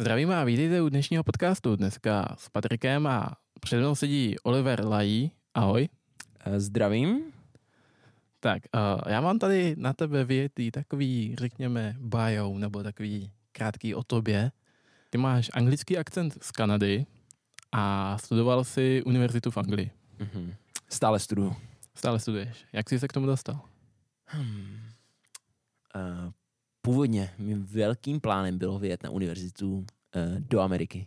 Zdravím a vítejte u dnešního podcastu. Dneska s Patrikem a před mnou sedí Oliver Lají. Ahoj. Eh, zdravím. Tak, uh, já mám tady na tebe větý takový, řekněme, bio, nebo takový krátký o tobě. Ty máš anglický akcent z Kanady a studoval si univerzitu v Anglii. Mm-hmm. Stále studuju. Stále studuješ. Jak jsi se k tomu dostal? Hmm. Uh, původně mým velkým plánem bylo vyjet na univerzitu uh, do Ameriky.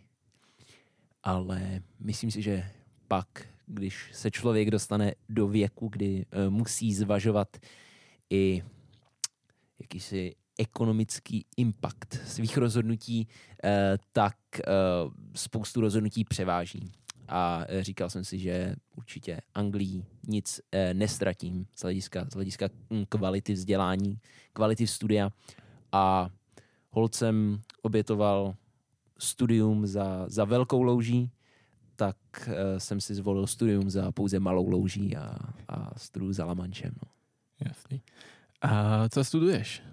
Ale myslím si, že pak, když se člověk dostane do věku, kdy uh, musí zvažovat i jakýsi ekonomický impact svých rozhodnutí, uh, tak uh, spoustu rozhodnutí převáží. A říkal jsem si, že určitě Anglii nic nestratím z hlediska, z hlediska hm, kvality vzdělání, kvality studia a holcem obětoval studium za, za velkou louží, tak uh, jsem si zvolil studium za pouze malou louží a, a studuju za Lamančem. No. Jasný. A co studuješ?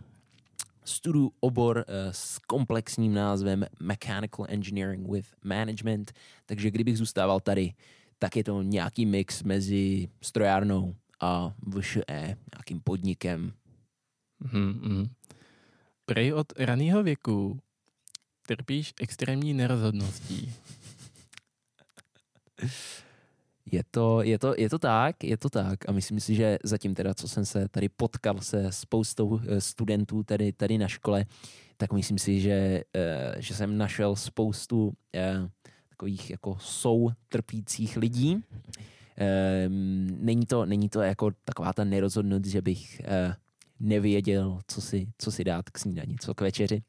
Studuju obor uh, s komplexním názvem Mechanical Engineering with Management, takže kdybych zůstával tady, tak je to nějaký mix mezi strojárnou a VŠE, nějakým podnikem. Mm-hmm. Prej od raného věku trpíš extrémní nerozhodností. Je to, je, to, je to tak, je to tak a myslím si, že zatím teda, co jsem se tady potkal se spoustou eh, studentů tady, tady na škole, tak myslím si, že, eh, že jsem našel spoustu eh, takových jako sou trpících lidí. Není to, není to jako taková ta nerozhodnost, že bych nevěděl, co si, co si dát k snídani, co k večeři.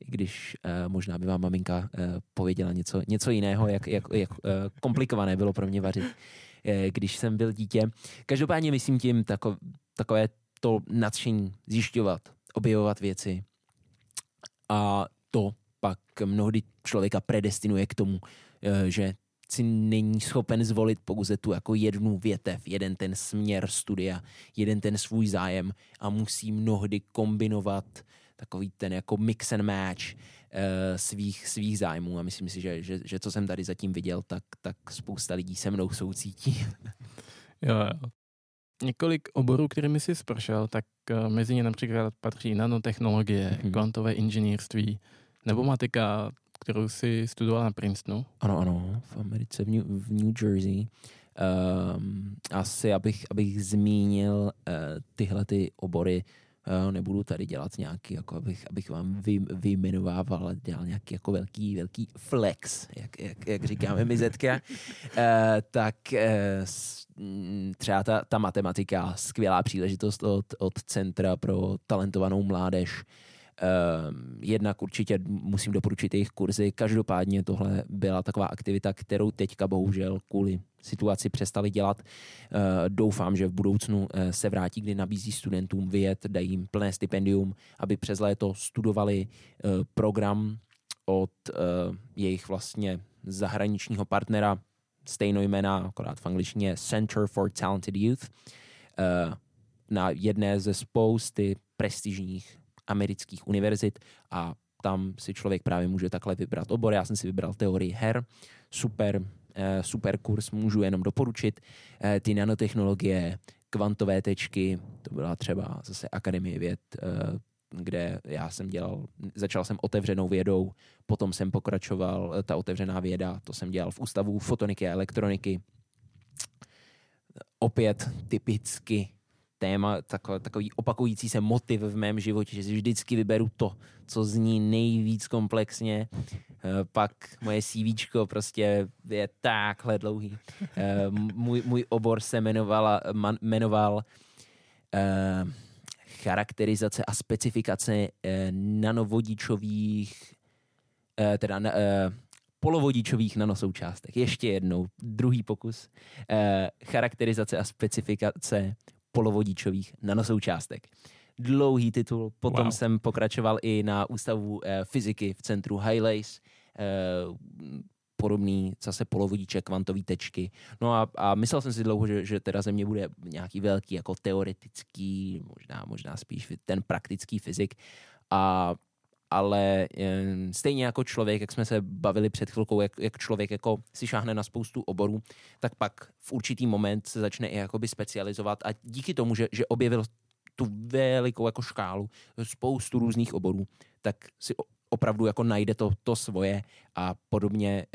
I když uh, možná by vám maminka uh, pověděla něco, něco jiného, jak, jak, jak uh, komplikované bylo pro mě vařit, uh, když jsem byl dítě. Každopádně myslím tím tako, takové to nadšení zjišťovat, objevovat věci a to pak mnohdy člověka predestinuje k tomu, že si není schopen zvolit pouze tu jako jednu větev, jeden ten směr studia, jeden ten svůj zájem a musí mnohdy kombinovat takový ten jako mix and match uh, svých, svých zájmů a myslím si, že, že, že co jsem tady zatím viděl, tak, tak spousta lidí se mnou soucítí. jo, jo. Několik oborů, kterými jsi spršel, tak uh, mezi ně například patří nanotechnologie, hmm. kvantové inženýrství, nebo matika, kterou si studoval na Princetonu. Ano, ano, v Americe, v New, v New Jersey. Um, asi, abych, abych zmínil uh, tyhle ty obory, uh, nebudu tady dělat nějaký, jako abych, abych vám vy, vyjmenovával, ale dělal nějaký jako velký, velký flex, jak, jak, jak říkáme my zetka, uh, tak uh, třeba ta, ta matematika, skvělá příležitost od, od Centra pro talentovanou mládež, Ehm, jednak určitě musím doporučit jejich kurzy. Každopádně tohle byla taková aktivita, kterou teďka bohužel kvůli situaci přestali dělat. Ehm, doufám, že v budoucnu eh, se vrátí, kdy nabízí studentům vyjet, dají jim plné stipendium, aby přes léto studovali eh, program od eh, jejich vlastně zahraničního partnera, stejnojmena, akorát v angličtině Center for Talented Youth, na jedné ze spousty prestižních amerických univerzit a tam si člověk právě může takhle vybrat obor. Já jsem si vybral teorii her, super, eh, super kurz, můžu jenom doporučit. Eh, ty nanotechnologie, kvantové tečky, to byla třeba zase Akademie věd, eh, kde já jsem dělal, začal jsem otevřenou vědou, potom jsem pokračoval, ta otevřená věda, to jsem dělal v Ústavu fotoniky a elektroniky. Opět typicky téma, takový, opakující se motiv v mém životě, že si vždycky vyberu to, co zní nejvíc komplexně. Eh, pak moje CV prostě je takhle dlouhý. Eh, můj, můj obor se jmenovala, man, jmenoval uh, charakterizace a specifikace nanovodičových, teda polovodičových nanosoučástek. Ještě jednou, druhý pokus. Charakterizace a specifikace polovodičových nanosoučástek. Dlouhý titul, potom wow. jsem pokračoval i na ústavu eh, fyziky v centru Highlights, eh, podobný zase polovodiče, kvantové tečky. No a, a myslel jsem si dlouho, že, že teda ze mě bude nějaký velký jako teoretický, možná, možná spíš ten praktický fyzik. A ale stejně jako člověk, jak jsme se bavili před chvilkou, jak, jak člověk jako si šáhne na spoustu oborů, tak pak v určitý moment se začne i jakoby specializovat a díky tomu, že, že objevil tu velikou jako škálu, spoustu různých oborů, tak si opravdu jako najde to, to svoje a podobně,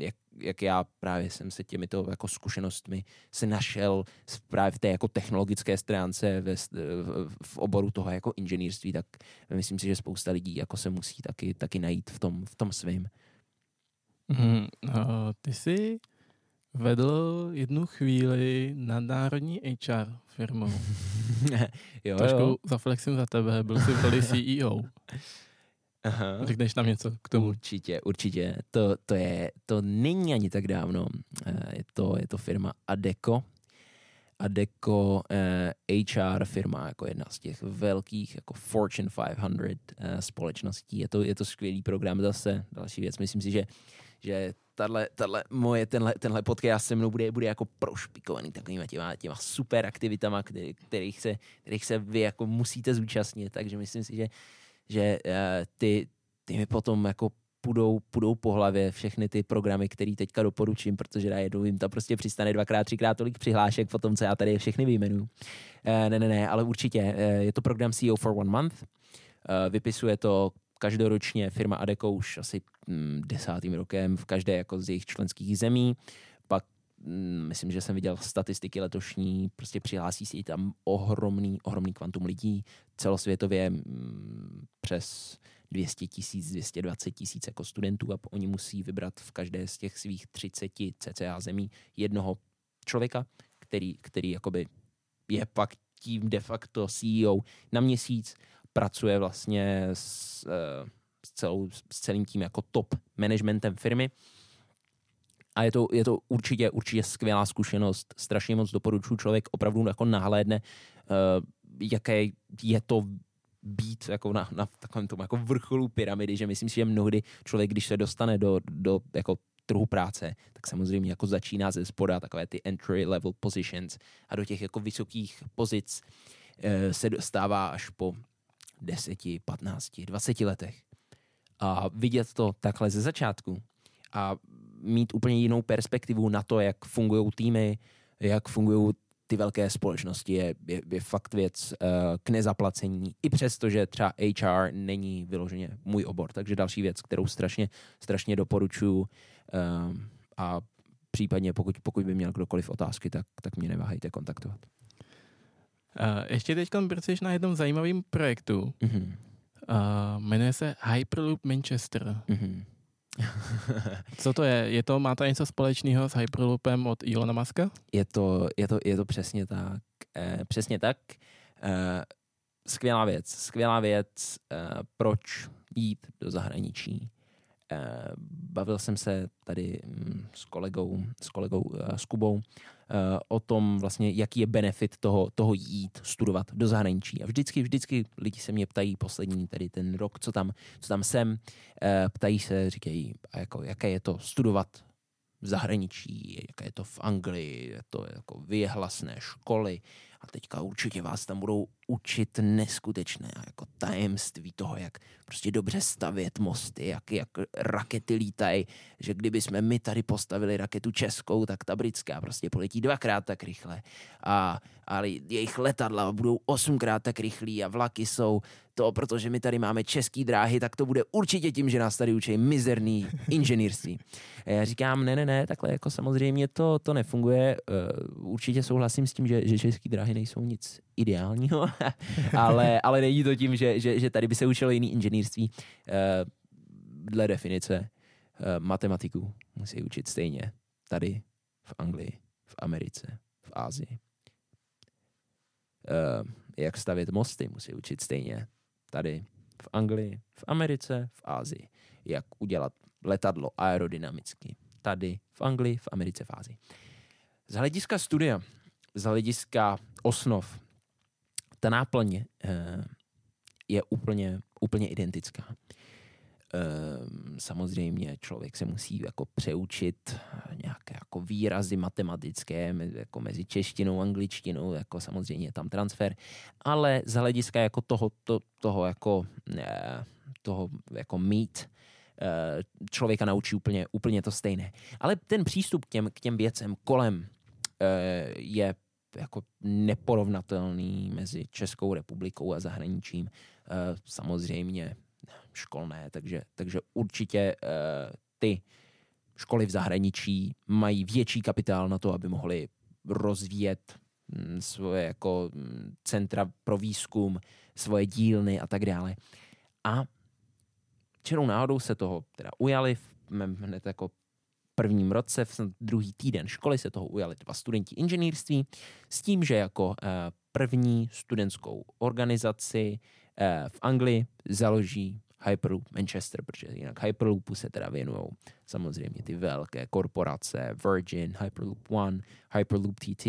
jak, jak já právě jsem se těmito jako zkušenostmi se našel právě v té jako technologické stránce ve, v oboru toho jako inženýrství, tak myslím si, že spousta lidí jako se musí taky, taky najít v tom, v tom svým. Mm, uh, ty jsi vedl jednu chvíli nadnárodní HR firmu. jo, Trošku jo. zaflexím za tebe, byl jsi v CEO. Aha. Řekneš tam něco k tomu? Určitě, určitě. To, to, je, to není ani tak dávno. Eh, je to, je to firma Adeco. Adeco eh, HR firma, jako jedna z těch velkých jako Fortune 500 eh, společností. Je to, je to skvělý program zase. Další věc, myslím si, že, že tahle, tahle moje, tenhle, tenhle podcast se mnou bude, bude jako prošpikovaný takovýma těma, těma super aktivitama, který, kterých, se, kterých se vy jako musíte zúčastnit, takže myslím si, že že uh, ty, ty mi potom jako půjdou, půjdou po hlavě všechny ty programy, které teďka doporučím, protože najednou jim tam prostě přistane dvakrát, třikrát tolik přihlášek potom, co já tady všechny vyjmenuju. Uh, ne, ne, ne, ale určitě. Uh, je to program CEO for one month. Uh, vypisuje to každoročně firma Adeco už asi mm, desátým rokem v každé jako z jejich členských zemí. Mm, myslím, že jsem viděl statistiky letošní, prostě přihlásí se tam ohromný, ohromný kvantum lidí, celosvětově mm, přes 200 tisíc, 220 tisíc jako studentů a oni musí vybrat v každé z těch svých 30 cca zemí jednoho člověka, který, který jakoby je pak tím de facto CEO na měsíc, pracuje vlastně s, eh, s, celou, s celým tím jako top managementem firmy. A je to, je to určitě, určitě skvělá zkušenost. Strašně moc doporučuji. Člověk opravdu jako nahlédne, uh, jaké je to být jako na, na takovém tom jako vrcholu pyramidy, že myslím si, že mnohdy člověk, když se dostane do, do jako trhu práce, tak samozřejmě jako začíná ze spoda takové ty entry level positions a do těch jako vysokých pozic e, se dostává až po 10, 15, 20 letech. A vidět to takhle ze začátku a mít úplně jinou perspektivu na to, jak fungují týmy, jak fungují ty velké společnosti je, je, je fakt věc uh, k nezaplacení, i přesto, že třeba HR není vyloženě můj obor. Takže další věc, kterou strašně, strašně doporučuji uh, a případně pokud, pokud by měl kdokoliv otázky, tak, tak mě neváhejte kontaktovat. Uh, ještě teď pracuješ na jednom zajímavém projektu. Uh-huh. Uh, jmenuje se Hyperloop Manchester. Uh-huh. Co to je? Je to, má to něco společného s Hyperloopem od Ilona Muska? Je to, je to, je to přesně tak. Eh, přesně tak. Eh, skvělá věc. Skvělá věc, eh, proč jít do zahraničí. Eh, bavil jsem se tady mm, s kolegou, s kolegou, eh, s Kubou, Eh, o tom vlastně, jaký je benefit toho, toho jít, studovat do zahraničí. A vždycky, vždycky lidi se mě ptají poslední, tedy ten rok, co tam, co tam jsem, ptají se, říkají, jako, jaké je to studovat v zahraničí, jaké je to v Anglii, je to jako vyhlasné školy, a teďka určitě vás tam budou učit neskutečné jako tajemství toho, jak prostě dobře stavět mosty, jak, jak rakety lítají, že kdyby jsme my tady postavili raketu českou, tak ta britská prostě poletí dvakrát tak rychle a, ale jejich letadla budou osmkrát tak rychlí a vlaky jsou to, protože my tady máme český dráhy, tak to bude určitě tím, že nás tady učí mizerný inženýrství. Já říkám, ne, ne, ne, takhle jako samozřejmě to, to nefunguje. Uh, určitě souhlasím s tím, že, že český dráhy nejsou nic ideálního, ale, ale není to tím, že, že, že tady by se učilo jiný inženýrství. Uh, dle definice uh, matematiku musí učit stejně tady v Anglii, v Americe, v Ázii. Uh, jak stavět mosty musí učit stejně tady v Anglii, v Americe, v Ázii. Jak udělat letadlo aerodynamicky. Tady v Anglii, v Americe, v Ázii. Z hlediska studia, z hlediska osnov, ta náplň eh, je úplně, úplně identická. Ehm, samozřejmě člověk se musí jako přeučit nějaké jako výrazy matematické jako mezi češtinou a angličtinou, jako samozřejmě je tam transfer, ale z hlediska jako toho, to, toho jako ne, toho jako mít eh, člověka naučí úplně, úplně to stejné. Ale ten přístup k těm, k těm věcem kolem eh, je jako neporovnatelný mezi Českou republikou a zahraničím. Samozřejmě školné, takže, takže určitě ty školy v zahraničí mají větší kapitál na to, aby mohly rozvíjet mm, svoje jako mm, centra pro výzkum, svoje dílny a tak dále. A čerou náhodou se toho teda ujali v mém hned jako prvním roce, v druhý týden školy se toho ujali dva studenti inženýrství s tím, že jako eh, první studentskou organizaci eh, v Anglii založí Hyperloop Manchester, protože jinak Hyperloopu se teda věnují samozřejmě ty velké korporace, Virgin, Hyperloop One, Hyperloop TT,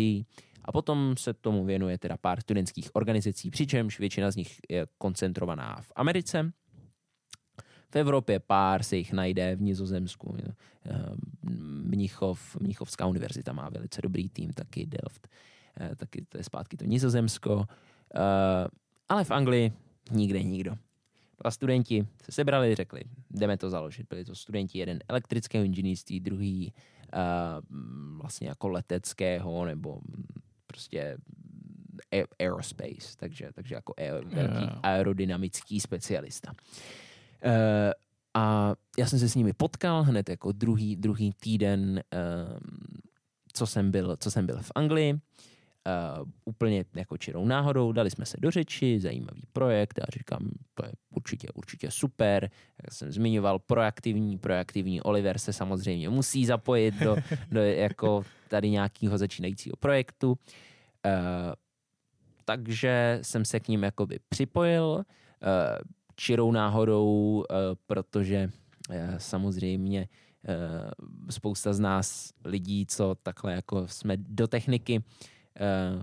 a potom se tomu věnuje teda pár studentských organizací, přičemž většina z nich je koncentrovaná v Americe. V Evropě pár se jich najde v Nizozemsku. Mnichov, Mnichovská univerzita má velice dobrý tým, taky Delft, eh, taky to je zpátky to Nizozemsko. Eh, ale v Anglii nikde nikdo. A studenti se sebrali, řekli, jdeme to založit. Byli to studenti, jeden elektrického inženýrství, druhý uh, vlastně jako leteckého nebo prostě aerospace, takže, takže jako velký aerodynamický specialista. A já jsem se s nimi potkal hned jako druhý, druhý týden, uh, co, jsem byl, co jsem byl v Anglii. Uh, úplně jako čirou náhodou, dali jsme se do řeči, zajímavý projekt, já říkám, to je určitě, určitě super. Jak jsem zmiňoval, proaktivní, proaktivní Oliver se samozřejmě musí zapojit do, do jako tady nějakého začínajícího projektu. Uh, takže jsem se k ním jakoby připojil, uh, čirou náhodou, uh, protože uh, samozřejmě spousta z nás lidí, co takhle jako jsme do techniky,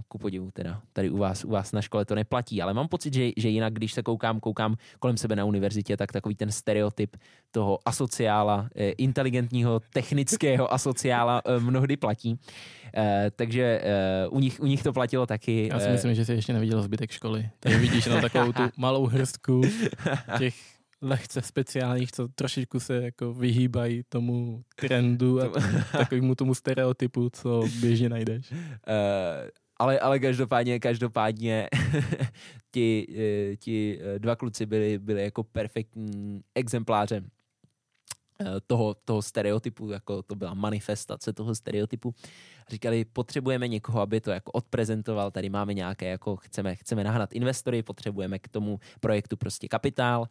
ku podivu teda, tady u vás, u vás na škole to neplatí, ale mám pocit, že, že jinak, když se koukám, koukám kolem sebe na univerzitě, tak takový ten stereotyp toho asociála, eh, inteligentního, technického asociála eh, mnohdy platí. Eh, takže eh, u, nich, u nich to platilo taky. Já si myslím, že jsi ještě neviděl zbytek školy. Tady vidíš na takovou tu malou hrstku těch lehce speciálních, co trošičku se jako vyhýbají tomu trendu a takovému tomu stereotypu, co běžně najdeš. Uh, ale, ale každopádně, každopádně ti, eh, ti eh, dva kluci byli, byli jako perfektní exempláře toho, toho stereotypu, jako to byla manifestace toho stereotypu. Říkali, potřebujeme někoho, aby to jako odprezentoval, tady máme nějaké, jako chceme, chceme nahnat investory, potřebujeme k tomu projektu prostě kapitál,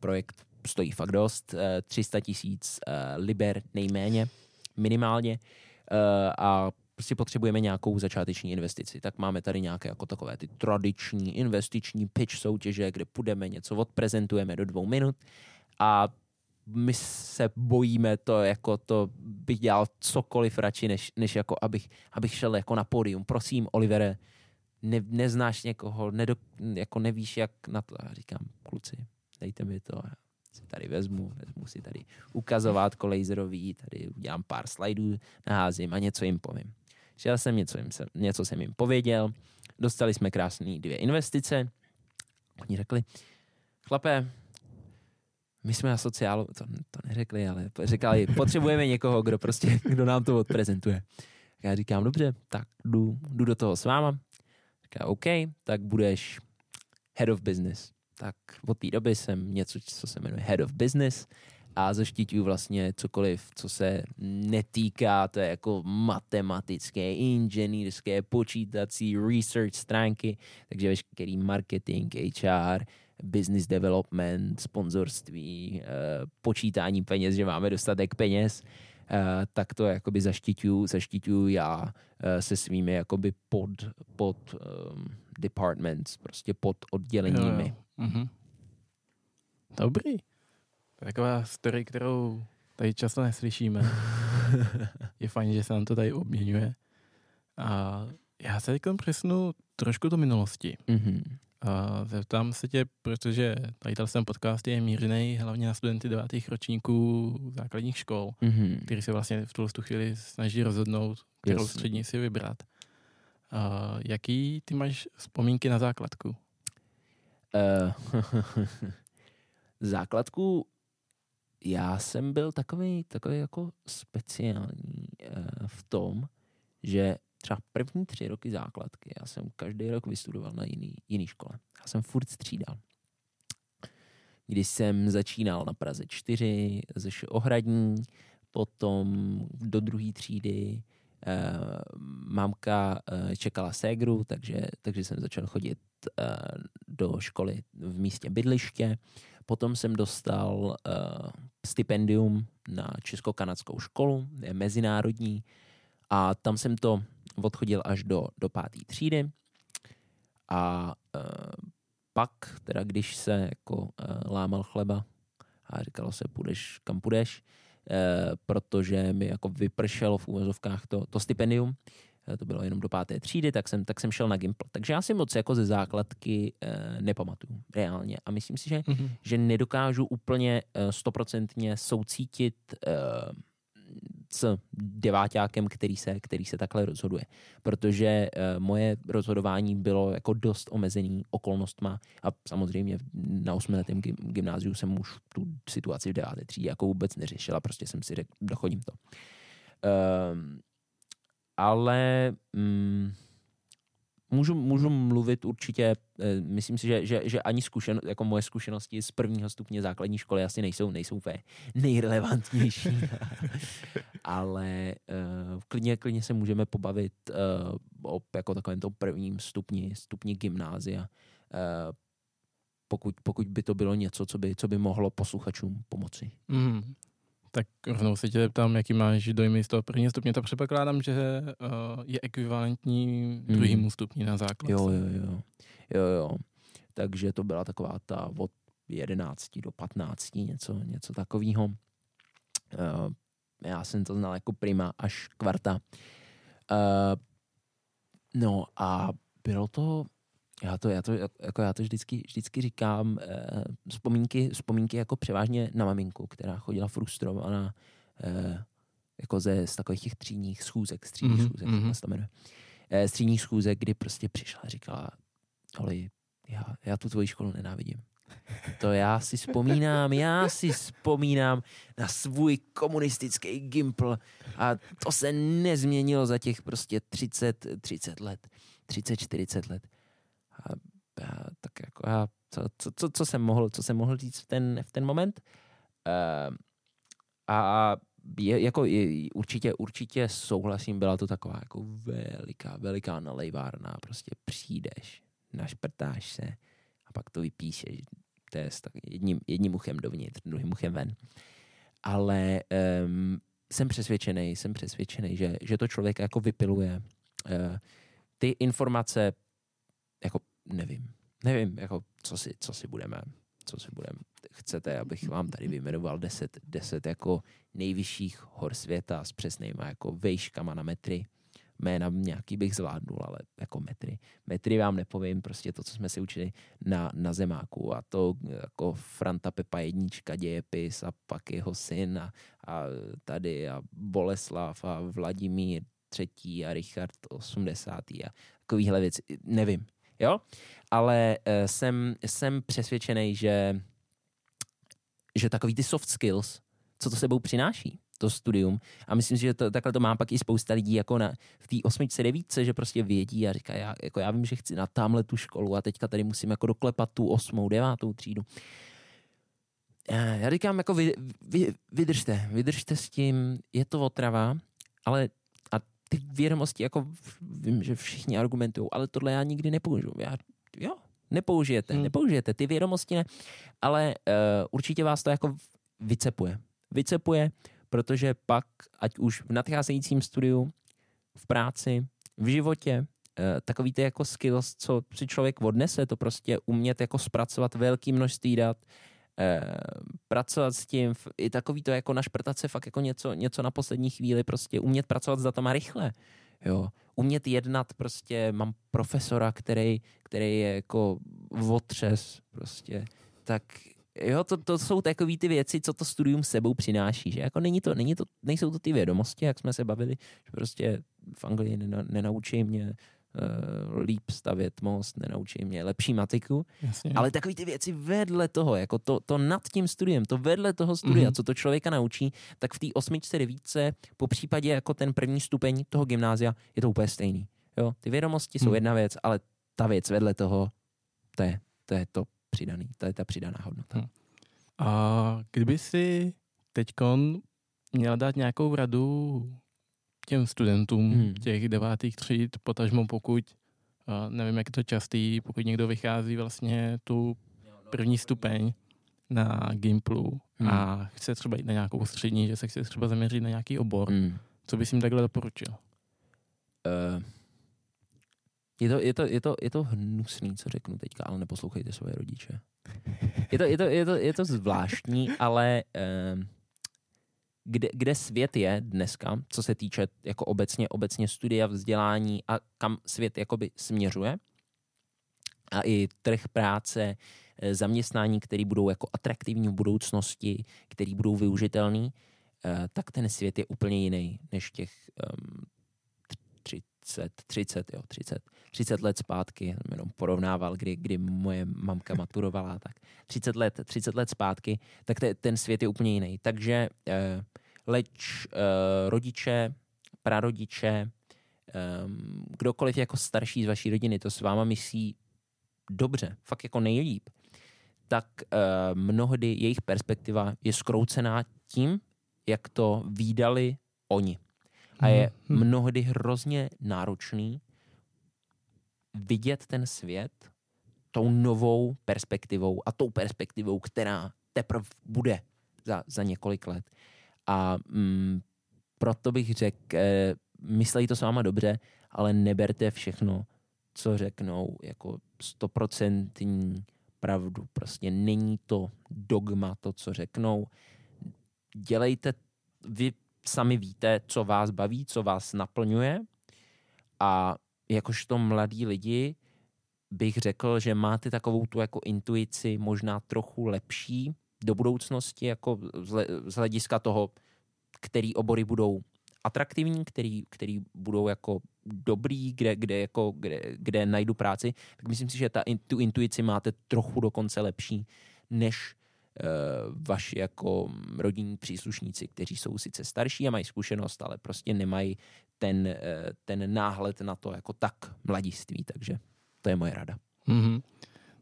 projekt stojí fakt dost, 300 tisíc liber nejméně, minimálně a prostě potřebujeme nějakou začáteční investici. Tak máme tady nějaké jako takové ty tradiční investiční pitch soutěže, kde půjdeme, něco odprezentujeme do dvou minut a my se bojíme to, jako to bych dělal cokoliv radši, než, než jako abych, abych šel jako na pódium. Prosím, Olivere, ne, neznáš někoho, nedo, jako nevíš, jak na to. Já říkám, kluci, dejte mi to, já si tady vezmu, vezmu si tady ukazovat laserový, tady udělám pár slajdů, naházím a něco jim povím. Šel jsem, něco, jim, něco jsem jim pověděl, dostali jsme krásné dvě investice, oni řekli, chlape, my jsme na sociálu, to, to neřekli, ale říkali, potřebujeme někoho, kdo prostě, kdo nám to odprezentuje. Já říkám, dobře, tak jdu, jdu do toho s váma. Říká, OK, tak budeš head of business. Tak od té doby jsem něco, co se jmenuje head of business a zaštiťuju vlastně cokoliv, co se netýká to je jako matematické, inženýrské, počítací, research stránky, takže veškerý marketing, HR, business development, sponzorství, eh, počítání peněz, že máme dostatek peněz, eh, tak to jakoby zaštiťuju, zaštiťuju já eh, se svými jakoby pod, pod um, departments, prostě pod odděleními. Jo, jo. Mhm. Dobrý. To je taková story, kterou tady často neslyšíme. je fajn, že se nám to tady obměňuje. A já se teď přesnu trošku do minulosti. Mm-hmm. A zeptám se tě, protože tady ten podcast je mířený hlavně na studenty devátých ročníků základních škol, mm-hmm. který se vlastně v tuhle chvíli snaží rozhodnout, kterou Jasně. střední si vybrat. A jaký ty máš vzpomínky na základku? Uh, základku já jsem byl takový, takový jako speciální uh, v tom, že třeba první tři roky základky, já jsem každý rok vystudoval na jiný, jiný škole. Já jsem furt střídal. Když jsem začínal na Praze 4, ze Ohradní, potom do druhé třídy, eh, mamka eh, čekala ségru, takže, takže jsem začal chodit eh, do školy v místě bydliště. Potom jsem dostal eh, stipendium na česko-kanadskou školu, je mezinárodní, a tam jsem to odchodil až do, do páté třídy. A e, pak, teda když se jako e, lámal chleba a říkalo se, půjdeš kam půjdeš, e, protože mi jako vypršelo v úvozovkách to, to stipendium, e, to bylo jenom do páté třídy, tak jsem, tak jsem šel na Gimple. Takže já si moc jako ze základky e, nepamatuju reálně a myslím si, že, mm-hmm. že nedokážu úplně stoprocentně soucítit e, s deváťákem, který se, který se takhle rozhoduje. Protože uh, moje rozhodování bylo jako dost omezený okolnostma a samozřejmě na osmiletém gymnáziu jsem už tu situaci v deváté třídě jako vůbec neřešila, prostě jsem si řekl, dochodím to. Uh, ale um, můžu, můžu mluvit určitě, eh, myslím si, že, že, že ani zkušen, jako moje zkušenosti z prvního stupně základní školy asi nejsou, nejsou úplně nejrelevantnější. Ale uh, klidně, klidně se můžeme pobavit uh, o jako takovém tom prvním stupni, stupni gymnázia. Uh, pokud, pokud by to bylo něco, co by, co by mohlo posluchačům pomoci. Mm. Tak rovnou se tě ptám, jaký máš dojmy z toho prvního stupně. To předpokládám, že uh, je ekvivalentní hmm. druhému stupni na základce. Jo, jo, jo. jo, jo. Takže to byla taková ta od 11 do 15, něco, něco takového. Uh, já jsem to znal jako prima až kvarta. Uh, no a bylo to já to, já to, jako já to vždycky, vždycky říkám, eh, vzpomínky, vzpomínky jako převážně na maminku, která chodila frustrovaná eh, jako ze z takových těch třídních schůzek, třídních mm-hmm. schůzek, mm-hmm. to jmenuje. Eh, třídních schůzek, kdy prostě přišla a říkala, Oli, já, já tu tvoji školu nenávidím. To já si vzpomínám, já si vzpomínám na svůj komunistický gimpl a to se nezměnilo za těch prostě 30, 30 let, 30, 40 let. A já, tak jako já, co, co, co, co, jsem mohl, co jsem mohl říct v ten, v ten moment. Uh, a je, jako je, určitě, určitě souhlasím, byla to taková jako veliká, veliká nalejvárna, prostě přijdeš, našprtáš se a pak to vypíšeš, to je tak jedním, jedním uchem dovnitř, druhým uchem ven. Ale um, jsem přesvědčený, jsem přesvědčený, že, že to člověk jako vypiluje. Uh, ty informace jako nevím. Nevím, jako, co si, co si budeme, co si budeme. Chcete, abych vám tady vyjmenoval deset, deset jako nejvyšších hor světa s přesnýma jako vejškama na metry. Jména nějaký bych zvládnul, ale jako metry. Metry vám nepovím, prostě to, co jsme si učili na, na zemáku a to jako Franta Pepa jednička dějepis a pak jeho syn a, a tady a Boleslav a Vladimír třetí a Richard 80. a takovýhle věci. Nevím, jo? Ale uh, jsem, jsem přesvědčený, že, že takový ty soft skills, co to sebou přináší, to studium. A myslím si, že to, takhle to má pak i spousta lidí jako na, v té osmičce, devítce, že prostě vědí a říká, já, jako já vím, že chci na tamhle tu školu a teďka tady musím jako doklepat tu osmou, devátou třídu. Já říkám, jako vy, vy, vydržte, vydržte s tím, je to otrava, ale ty vědomosti, jako vím, že všichni argumentují, ale tohle já nikdy nepoužiju. Já, jo, nepoužijete, hmm. nepoužijete ty vědomosti, ne, ale uh, určitě vás to jako vycepuje. Vycepuje, protože pak, ať už v nadcházejícím studiu, v práci, v životě, uh, takový ty jako skills, co si člověk odnese, to prostě umět jako zpracovat velké množství dat, eh, pracovat s tím, i takový to jako našprtat se fakt jako něco, něco na poslední chvíli, prostě umět pracovat s datama rychle, jo, umět jednat prostě, mám profesora, který, který je jako otřes prostě, tak jo, to, to jsou takové ty věci, co to studium sebou přináší, že? Jako není to, není to, nejsou to ty vědomosti, jak jsme se bavili, že prostě v Anglii nenaučí mě líp stavět most, nenaučí mě lepší matiku, Jasně. ale takový ty věci vedle toho, jako to, to nad tím studiem, to vedle toho studia, Mhm. co to člověka naučí, tak v té osmičce, devítce, po případě jako ten první stupeň toho gymnázia, je to úplně stejný. Jo? Ty vědomosti jsou Mhm. jedna věc, ale ta věc vedle toho, to je to, je to přidaný, to je ta přidaná hodnota. Mhm. A kdyby si teďkon měl dát nějakou radu těm studentům Hmm. těch devátých tříd, potažmo pokud, nevím, jak je to častý, pokud někdo vychází vlastně tu první stupeň na Gimplu Hmm. a chce třeba jít na nějakou střední, že se chce třeba zaměřit na nějaký obor, Mm. co bys jim takhle doporučil? Uh, je, to, je, to, je, to, je to hnusný, co řeknu teďka, ale neposlouchejte svoje rodiče. Je to, je to, je to, je to zvláštní, ale um, kde, kde svět je dneska, co se týče jako obecně, obecně studia, vzdělání a kam svět jakoby směřuje. A i trh práce, eh, zaměstnání, které budou jako atraktivní v budoucnosti, které budou využitelný, eh, tak ten svět je úplně jiný než těch um, 30, 30, jo, 30, 30 let zpátky, jenom porovnával, kdy, kdy moje mamka maturovala, tak 30 let, 30 let zpátky, tak te, ten svět je úplně jiný. Takže eh, leč eh, rodiče, prarodiče, eh, kdokoliv jako starší z vaší rodiny to s váma myslí dobře, fakt jako nejlíp, tak eh, mnohdy jejich perspektiva je skroucená tím, jak to výdali oni. A je Mhm. mnohdy hrozně náročný vidět ten svět tou novou perspektivou a tou perspektivou, která teprve bude za, za několik let. A mm, proto bych řekl, eh, myslej to s váma dobře, ale neberte všechno, co řeknou, jako stoprocentní pravdu. Prostě není to dogma, to, co řeknou. Dělejte, vy sami víte, co vás baví, co vás naplňuje a jakožto mladí lidi bych řekl, že máte takovou tu jako intuici možná trochu lepší do budoucnosti, jako z hle- z hlediska toho, který obory budou atraktivní, který, který budou jako dobrý, kde, kde, jako, kde, kde najdu práci, tak myslím si, že ta, tu intuici máte trochu dokonce lepší, než eh, vaši jako rodinní příslušníci, kteří jsou sice starší a mají zkušenost, ale prostě nemají ten, eh, ten náhled na to jako tak mladiství, takže to je moje rada. Mhm.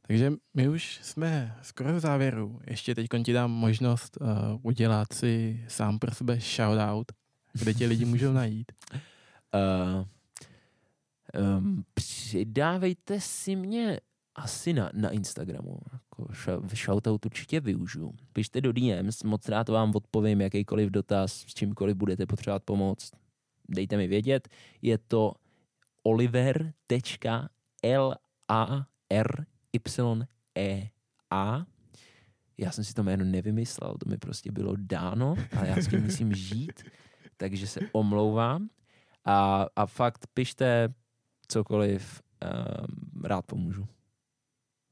Takže my už jsme skoro v závěru. Ještě teď ti dám možnost uh, udělat si sám pro sebe shoutout, kde tě lidi můžou najít. Uh, um, přidávejte si mě asi na, na Instagramu. Jako shoutout určitě využiju. Pište do DMs, moc rád vám odpovím jakýkoliv dotaz, s čímkoliv budete potřebovat pomoct. Dejte mi vědět. Je to oliver.l-a-r-y-e-a já jsem si to jméno nevymyslel, to mi prostě bylo dáno a já s tím musím žít, takže se omlouvám. A, a fakt pište cokoliv, um, rád pomůžu.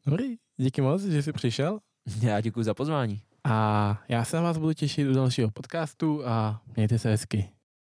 Dobrý, díky moc, že jsi přišel. Já děkuji za pozvání. A já se na vás budu těšit u dalšího podcastu a mějte se hezky.